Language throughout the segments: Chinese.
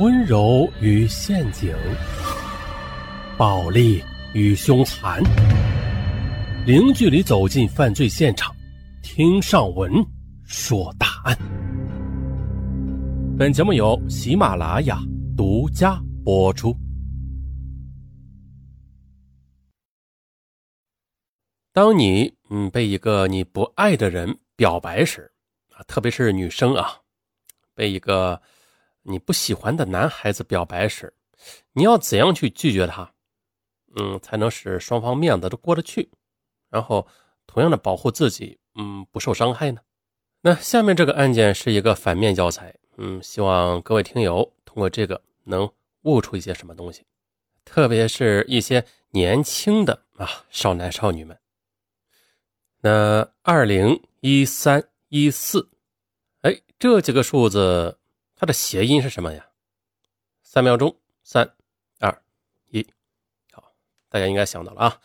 温柔与陷阱，暴力与凶残，零距离走进犯罪现场，听上文说大案。本节目由喜马拉雅独家播出。当你嗯被一个你不爱的人表白时，啊，特别是女生啊，被一个你不喜欢的男孩子表白时，你要怎样去拒绝他？嗯，才能使双方面子都过得去，然后同样的保护自己，嗯，不受伤害呢？那下面这个案件是一个反面教材，嗯，希望各位听友通过这个能悟出一些什么东西，特别是一些年轻的啊少男少女们。那二零一三一四，哎，这几个数字它的谐音是什么呀？三秒钟，三二一，好，大家应该想到了啊。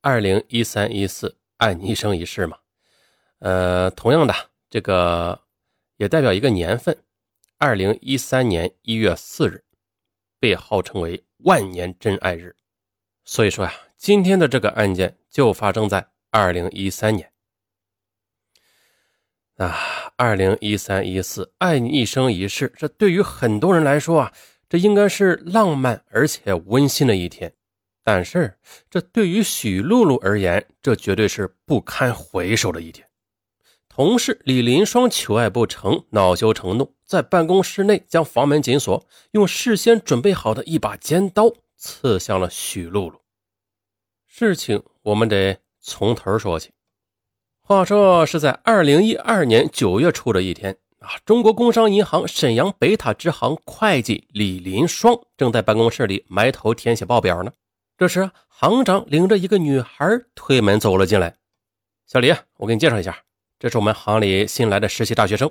二零一三一四，爱你一生一世嘛。呃，同样的，这个也代表一个年份，二零一三年一月四日，被号称为万年真爱日。所以说呀，今天的这个案件就发生在。二零一三年啊，二零一三一四，爱你一生一世，这对于很多人来说啊，这应该是浪漫而且温馨的一天。但是，这对于许露露而言，这绝对是不堪回首的一天。同事李林双求爱不成，恼羞成怒，在办公室内将房门紧锁，用事先准备好的一把尖刀刺向了许露露。事情我们得。从头说起，话说是在二零一二年九月初的一天啊，中国工商银行沈阳北塔支行会计李林双正在办公室里埋头填写报表呢。这时，行长领着一个女孩推门走了进来。小李，我给你介绍一下，这是我们行里新来的实习大学生。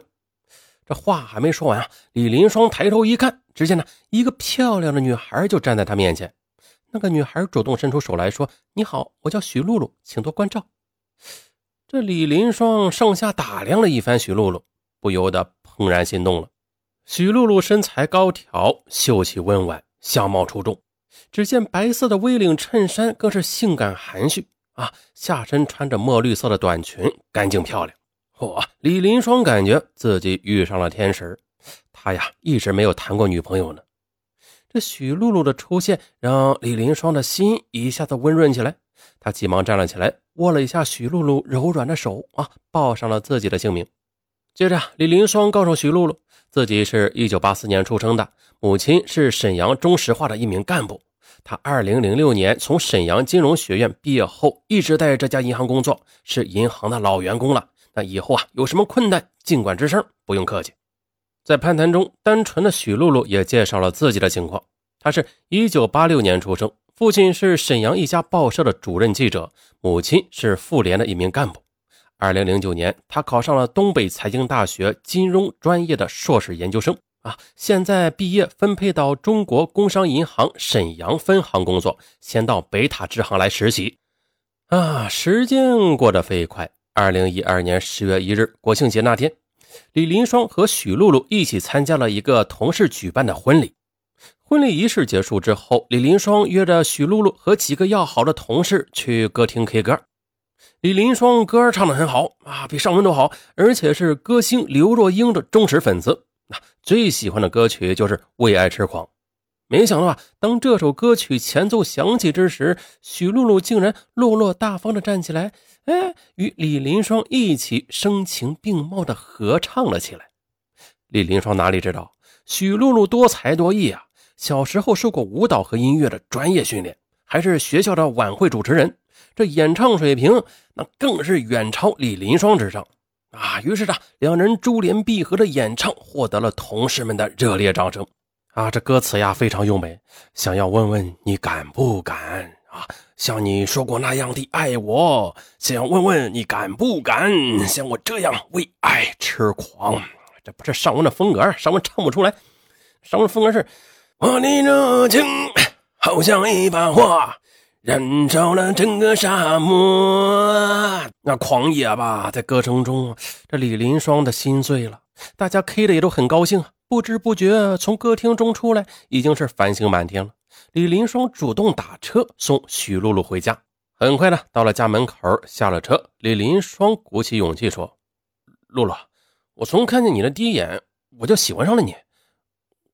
这话还没说完啊，李林双抬头一看，只见呢一个漂亮的女孩就站在他面前。那个女孩主动伸出手来说：“你好，我叫许露露，请多关照。”这李林双上下打量了一番许露露，不由得怦然心动了。许露露身材高挑，秀气温婉，相貌出众。只见白色的 V 领衬衫更是性感含蓄啊，下身穿着墨绿色的短裙，干净漂亮。嚯！李林双感觉自己遇上了天使。他呀，一直没有谈过女朋友呢。这许露露的出现让李林双的心一下子温润起来，他急忙站了起来，握了一下许露露柔软的手，啊，报上了自己的姓名。接着，李林双告诉许露露，自己是一九八四年出生的，母亲是沈阳中石化的一名干部。他二零零六年从沈阳金融学院毕业后，一直在这家银行工作，是银行的老员工了。那以后啊，有什么困难，尽管吱声，不用客气。在攀谈中，单纯的许露露也介绍了自己的情况。她是一九八六年出生，父亲是沈阳一家报社的主任记者，母亲是妇联的一名干部。二零零九年，她考上了东北财经大学金融专业的硕士研究生。啊，现在毕业分配到中国工商银行沈阳分行工作，先到北塔支行来实习。啊，时间过得飞快。二零一二年十月一日，国庆节那天。李林双和许露露一起参加了一个同事举办的婚礼。婚礼仪式结束之后，李林双约着许露露和几个要好的同事去歌厅 K 歌。李林双歌唱的很好啊，比上文都好，而且是歌星刘若英的忠实粉丝。最喜欢的歌曲就是《为爱痴狂》。没想到啊，当这首歌曲前奏响起之时，许露露竟然落落大方的站起来。哎，与李林双一起声情并茂的合唱了起来。李林双哪里知道，许露露多才多艺啊！小时候受过舞蹈和音乐的专业训练，还是学校的晚会主持人，这演唱水平那更是远超李林双之上啊！于是啊，两人珠联璧合的演唱获得了同事们的热烈掌声啊！这歌词呀非常优美，想要问问你敢不敢啊？像你说过那样的爱我，想问问你敢不敢像我这样为爱痴狂？这不是上文的风格，上文唱不出来。上文风格是：我的热情好像一把火，燃烧了整个沙漠。那狂野吧，在歌声中，这李林双的心碎了。大家 K 的也都很高兴啊，不知不觉从歌厅中出来，已经是繁星满天了。李林双主动打车送许露露回家。很快呢，到了家门口，下了车，李林双鼓起勇气说：“露露，我从看见你的第一眼，我就喜欢上了你，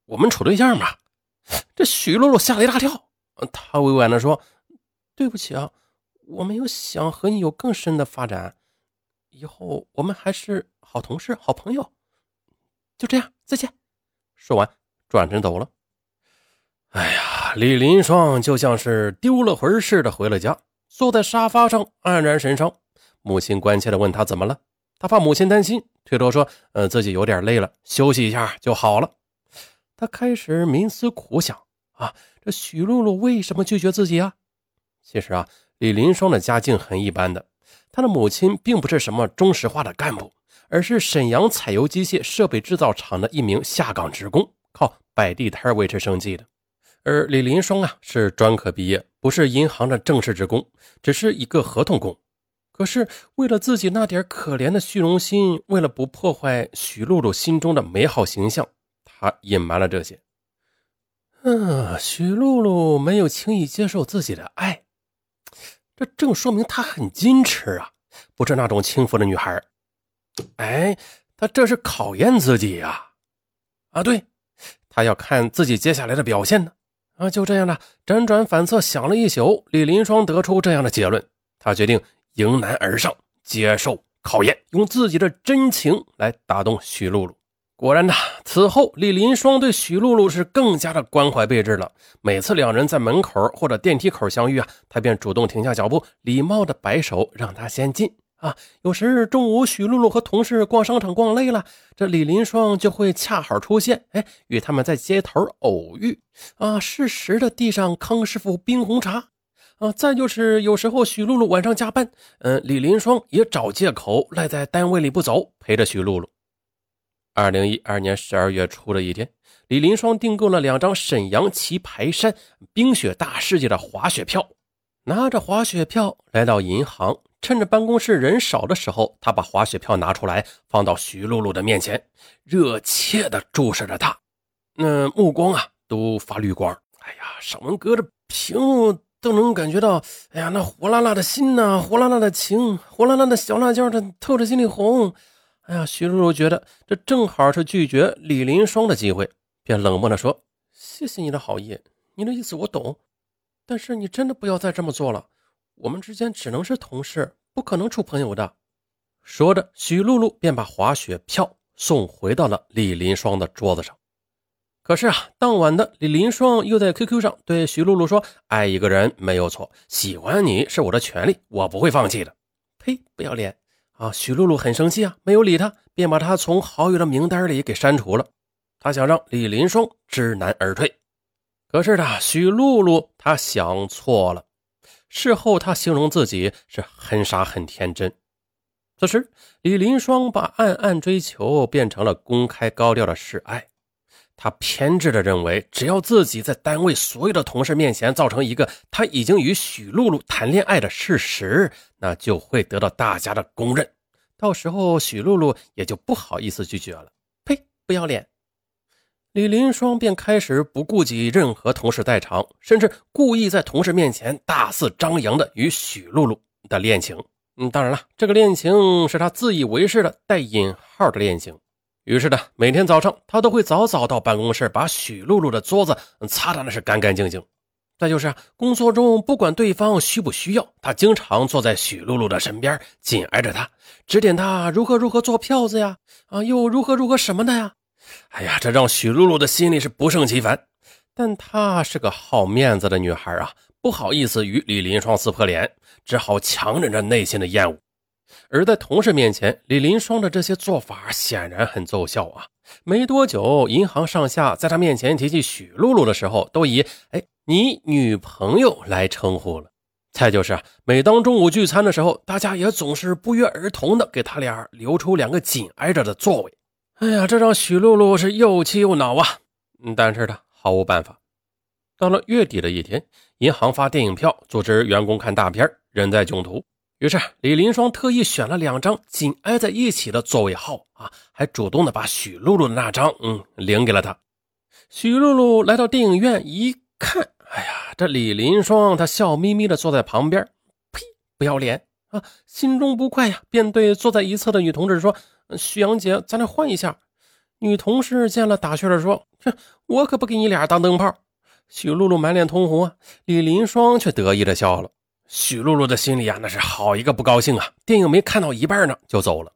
我们处对象吧。”这许露露吓了一大跳，她委婉的说：“对不起啊，我没有想和你有更深的发展，以后我们还是好同事、好朋友，就这样，再见。”说完，转身走了。哎呀，李林双就像是丢了魂似的回了家。坐在沙发上黯然神伤，母亲关切地问他怎么了，他怕母亲担心，推脱说：“呃，自己有点累了，休息一下就好了。”他开始冥思苦想啊，这许露露为什么拒绝自己啊？其实啊，李林双的家境很一般的，他的母亲并不是什么中石化的干部，而是沈阳采油机械设备制造厂的一名下岗职工，靠摆地摊维持生计的。而李林双啊，是专科毕业，不是银行的正式职工，只是一个合同工。可是为了自己那点可怜的虚荣心，为了不破坏许露露心中的美好形象，他隐瞒了这些。嗯，许露露没有轻易接受自己的爱，这正说明她很矜持啊，不是那种轻浮的女孩。哎，他这是考验自己呀！啊，对，他要看自己接下来的表现呢。啊，就这样的辗转反侧想了一宿，李林双得出这样的结论：他决定迎难而上，接受考验，用自己的真情来打动许露露。果然呐，此后李林双对许露露是更加的关怀备至了。每次两人在门口或者电梯口相遇啊，他便主动停下脚步，礼貌的摆手让她先进。啊，有时中午许露露和同事逛商场逛累了，这李林双就会恰好出现，哎，与他们在街头偶遇，啊，适时的递上康师傅冰红茶，啊，再就是有时候许露露晚上加班，嗯，李林双也找借口赖在单位里不走，陪着许露露。二零一二年十二月初的一天，李林双订购了两张沈阳棋牌山冰雪大世界的滑雪票，拿着滑雪票来到银行。趁着办公室人少的时候，他把滑雪票拿出来，放到徐露露的面前，热切地注视着她，那目光啊都发绿光。哎呀，上面隔着屏幕都能感觉到，哎呀，那火辣辣的心呐，火辣辣的情，火辣辣的小辣椒，这透着心里红。哎呀，徐露露觉得这正好是拒绝李林双的机会，便冷漠地说：“谢谢你的好意，你的意思我懂，但是你真的不要再这么做了。”我们之间只能是同事，不可能处朋友的。说着，许露露便把滑雪票送回到了李林双的桌子上。可是啊，当晚的李林双又在 QQ 上对许露露说：“爱一个人没有错，喜欢你是我的权利，我不会放弃的。”呸，不要脸啊！许露露很生气啊，没有理他，便把他从好友的名单里给删除了。他想让李林双知难而退，可是呢，许露露她想错了。事后，他形容自己是很傻很天真。此时，李林双把暗暗追求变成了公开高调的示爱。他偏执的认为，只要自己在单位所有的同事面前造成一个他已经与许露露谈恋爱的事实，那就会得到大家的公认。到时候，许露露也就不好意思拒绝了。呸！不要脸。李林双便开始不顾及任何同事在场，甚至故意在同事面前大肆张扬的与许露露的恋情。嗯，当然了，这个恋情是他自以为是的带引号的恋情。于是呢，每天早上他都会早早到办公室，把许露露的桌子擦的那是干干净净。再就是工作中，不管对方需不需要，他经常坐在许露露的身边，紧挨着她，指点她如何如何做票子呀，啊，又如何如何什么的呀。哎呀，这让许露露的心里是不胜其烦，但她是个好面子的女孩啊，不好意思与李林双撕破脸，只好强忍着内心的厌恶。而在同事面前，李林双的这些做法显然很奏效啊。没多久，银行上下在他面前提起许露露的时候，都以“哎，你女朋友”来称呼了。再就是啊，每当中午聚餐的时候，大家也总是不约而同的给他俩留出两个紧挨着的座位。哎呀，这让许露露是又气又恼啊！但是呢，毫无办法。到了月底的一天，银行发电影票，组织员工看大片人在囧途。于是李林双特意选了两张紧挨在一起的座位号啊，还主动的把许露露的那张嗯领给了他。许露露来到电影院一看，哎呀，这李林双他笑眯眯的坐在旁边，呸，不要脸啊！心中不快呀，便对坐在一侧的女同志说：“徐阳杰，咱俩换一下。”女同事见了，打趣的说：“哼，我可不给你俩当灯泡。”许露露满脸通红啊，李林双却得意的笑了。许露露的心里啊，那是好一个不高兴啊！电影没看到一半呢，就走了。